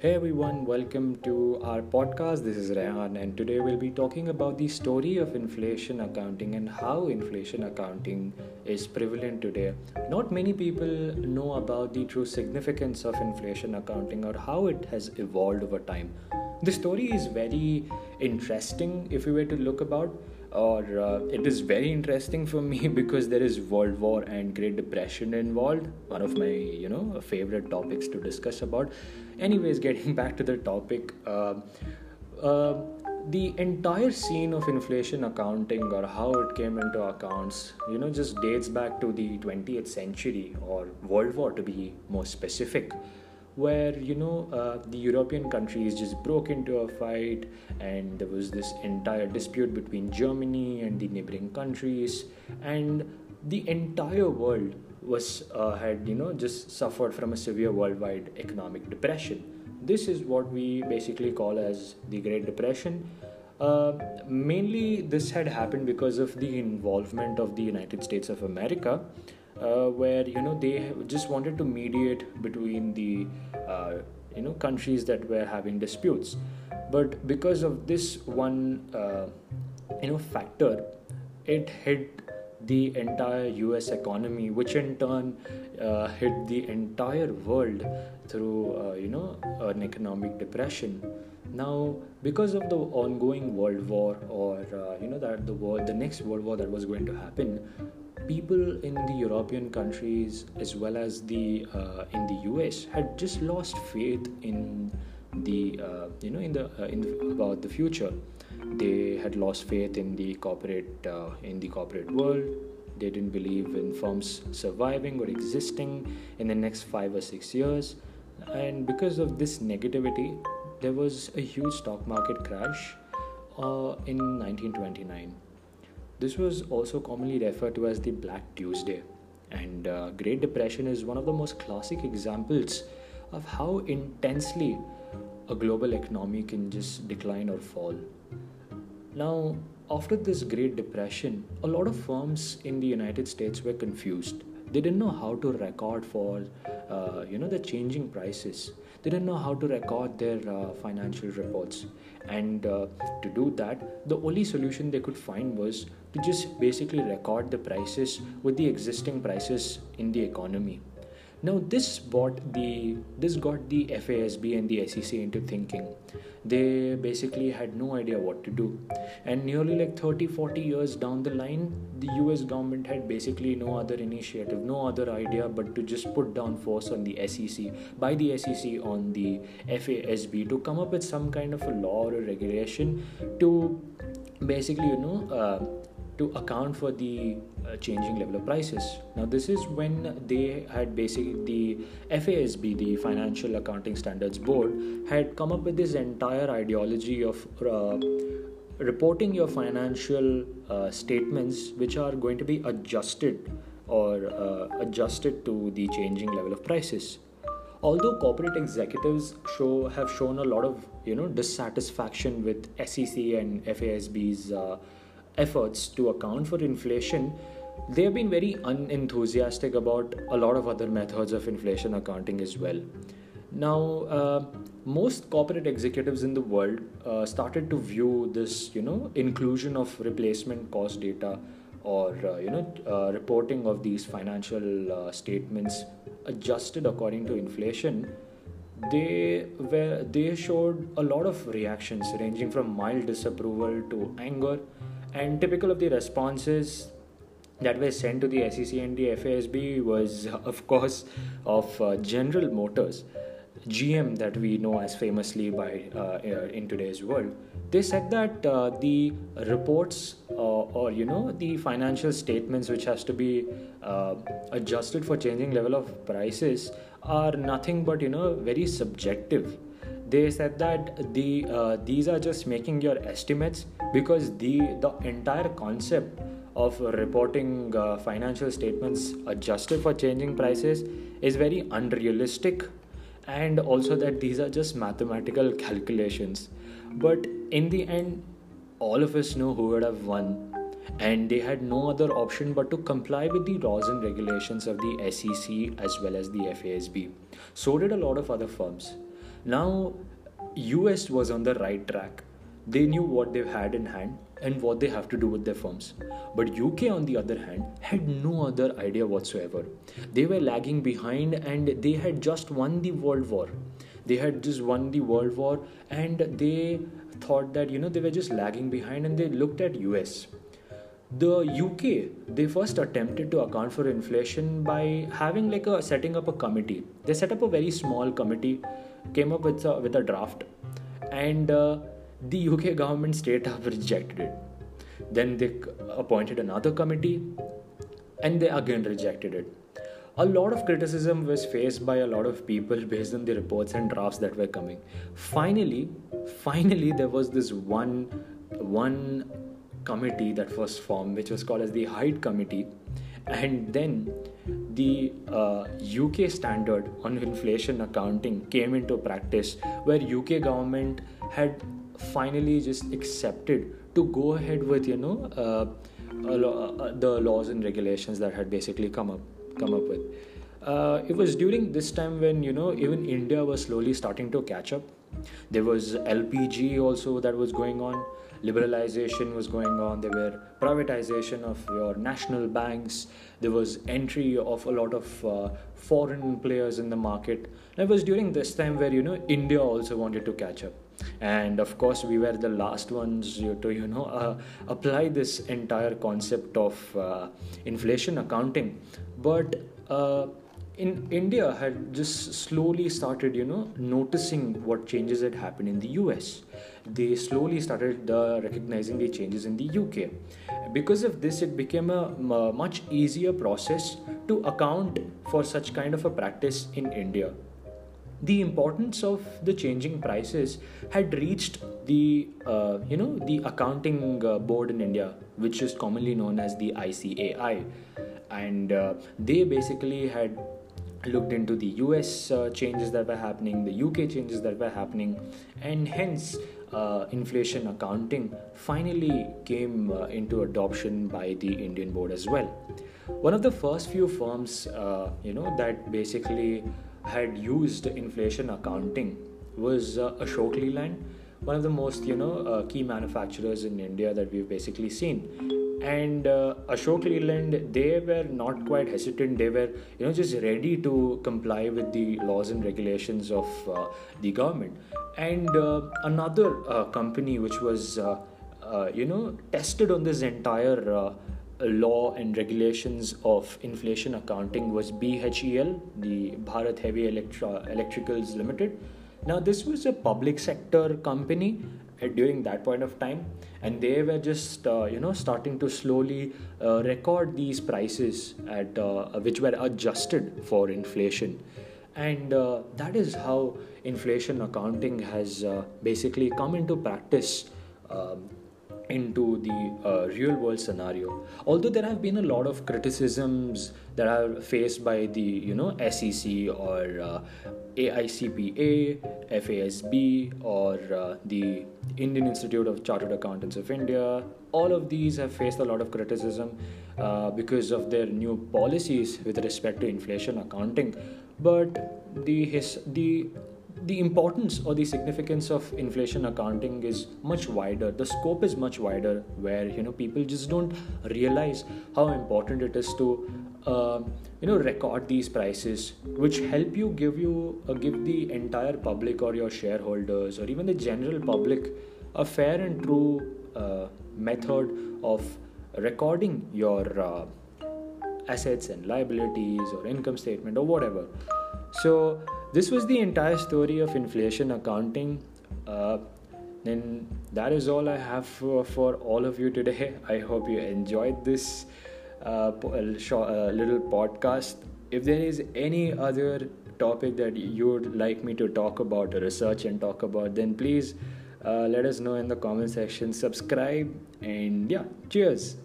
Hey everyone, welcome to our podcast. This is Rehan, and today we'll be talking about the story of inflation accounting and how inflation accounting is prevalent today. Not many people know about the true significance of inflation accounting or how it has evolved over time. The story is very interesting if we were to look about or uh, it is very interesting for me because there is world war and great depression involved one of my you know favorite topics to discuss about anyways getting back to the topic uh, uh, the entire scene of inflation accounting or how it came into accounts you know just dates back to the 20th century or world war to be more specific where you know uh, the European countries just broke into a fight, and there was this entire dispute between Germany and the neighboring countries, and the entire world was uh, had you know just suffered from a severe worldwide economic depression. This is what we basically call as the Great Depression. Uh, mainly, this had happened because of the involvement of the United States of America uh, where you know they just wanted to mediate between the uh, you know countries that were having disputes but because of this one uh, you know factor it hit the entire US economy which in turn uh, hit the entire world through uh, you know an economic depression. Now because of the ongoing world war or uh, you know that the war the next world war that was going to happen people in the European countries as well as the uh, in the US had just lost faith in the uh, you know in the uh, in the, about the future. They had lost faith in the corporate uh, in the corporate world. They didn't believe in firms surviving or existing in the next five or six years, and because of this negativity, there was a huge stock market crash uh, in 1929 this was also commonly referred to as the Black Tuesday, and uh, Great Depression is one of the most classic examples of how intensely a global economy can just decline or fall. Now, after this Great Depression, a lot of firms in the United States were confused. They didn't know how to record for, uh, you know, the changing prices. They didn't know how to record their uh, financial reports, and uh, to do that, the only solution they could find was to just basically record the prices with the existing prices in the economy. Now this brought the this got the FASB and the SEC into thinking. They basically had no idea what to do. And nearly like 30 40 years down the line, the US government had basically no other initiative, no other idea but to just put down force on the SEC by the SEC on the FASB to come up with some kind of a law or a regulation to basically you know uh, to account for the uh, changing level of prices. Now, this is when they had basically the FASB, the Financial Accounting Standards Board, had come up with this entire ideology of uh, reporting your financial uh, statements, which are going to be adjusted or uh, adjusted to the changing level of prices although corporate executives show have shown a lot of you know dissatisfaction with SEC and FASB's uh, efforts to account for inflation, they have been very unenthusiastic about a lot of other methods of inflation accounting as well. Now, uh, most corporate executives in the world uh, started to view this, you know, inclusion of replacement cost data or uh, you know uh, reporting of these financial uh, statements adjusted according to inflation they were they showed a lot of reactions ranging from mild disapproval to anger and typical of the responses that were sent to the SEC and the FASB was, of course, of uh, General Motors, GM, that we know as famously by uh, in today's world. They said that uh, the reports uh, or you know the financial statements which has to be uh, adjusted for changing level of prices are nothing but you know very subjective they said that the uh, these are just making your estimates because the the entire concept of reporting uh, financial statements adjusted for changing prices is very unrealistic. And also that these are just mathematical calculations. But in the end all of us know who would have won. And they had no other option but to comply with the laws and regulations of the SEC as well as the FASB so did a lot of other firms Now, US was on the right track. They knew what they had in hand and what they have to do with their firms. But UK, on the other hand, had no other idea whatsoever. They were lagging behind and they had just won the World War. They had just won the World War and they thought that, you know, they were just lagging behind and they looked at US. The UK, they first attempted to account for inflation by having like a setting up a committee. They set up a very small committee, came up with a, with a draft, and uh, the UK government straight up rejected it. Then they appointed another committee and they again rejected it. A lot of criticism was faced by a lot of people based on the reports and drafts that were coming. Finally, finally there was this one one committee that was formed which was called as the Hyde Committee and then the uh, UK standard on inflation accounting came into practice where UK government had finally just accepted to go ahead with you know uh, uh, the laws and regulations that had basically come up come up with. Uh, it was during this time when you know even India was slowly starting to catch up. There was LPG also that was going on. Liberalization was going on. There were privatization of your national banks. There was entry of a lot of uh, foreign players in the market. And it was during this time where you know India also wanted to catch up and of course we were the last ones to you know uh, apply this entire concept of uh, inflation accounting but uh, in India had just slowly started, you know, noticing what changes had happened in the US. They slowly started uh, recognizing the changes in the UK. Because of this, it became a, a much easier process to account for such kind of a practice in India the importance of the changing prices had reached the uh, you know the accounting uh, board in India, which is commonly known as the ICAI, and uh, they basically had looked into the US uh, changes that were happening, the UK changes that were happening, and hence uh, inflation accounting finally came uh, into adoption by the Indian board as well. One of the first few firms, you know, that basically had used inflation accounting was uh, Ashok Leyland, one of the most you know uh, key manufacturers in India that we've basically seen. And uh, Ashok Leyland, they were not quite hesitant. They were you know just ready to comply with the laws and regulations of uh, the government. And uh, another uh, company which was uh, you know tested on this entire law and regulations of inflation accounting was BHEL, the Bharat Heavy Electro- Electricals Limited. Now, this was a public sector company during that point of time, and they were just uh, you know starting to slowly uh, record these prices at uh, which were adjusted for inflation, and uh, that is how inflation accounting has uh, basically come into practice. Um, into the uh, real world scenario. Although there have been a lot of criticisms that are faced by the you know sec or uh, aicpa fasb or uh, the indian institute of chartered accountants of india all of these have faced a lot of criticism uh, because of their new policies with respect to inflation accounting. But the his the the importance or the significance of inflation accounting is much wider. The scope is much wider where you know people just don't realize how important it is to uh, you know record these prices which help you give you uh, give the entire public or your shareholders or even the general public a fair and true uh, method of recording your uh, assets and liabilities or income statement or whatever. So this was the entire story of inflation accounting. Uh, then that is all I have for, for, all of you today. I hope you enjoyed this uh, uh, little podcast. If there is any other topic that you would like me to talk about, research and talk about, then please uh, let us know in the comment section. Subscribe and yeah, cheers.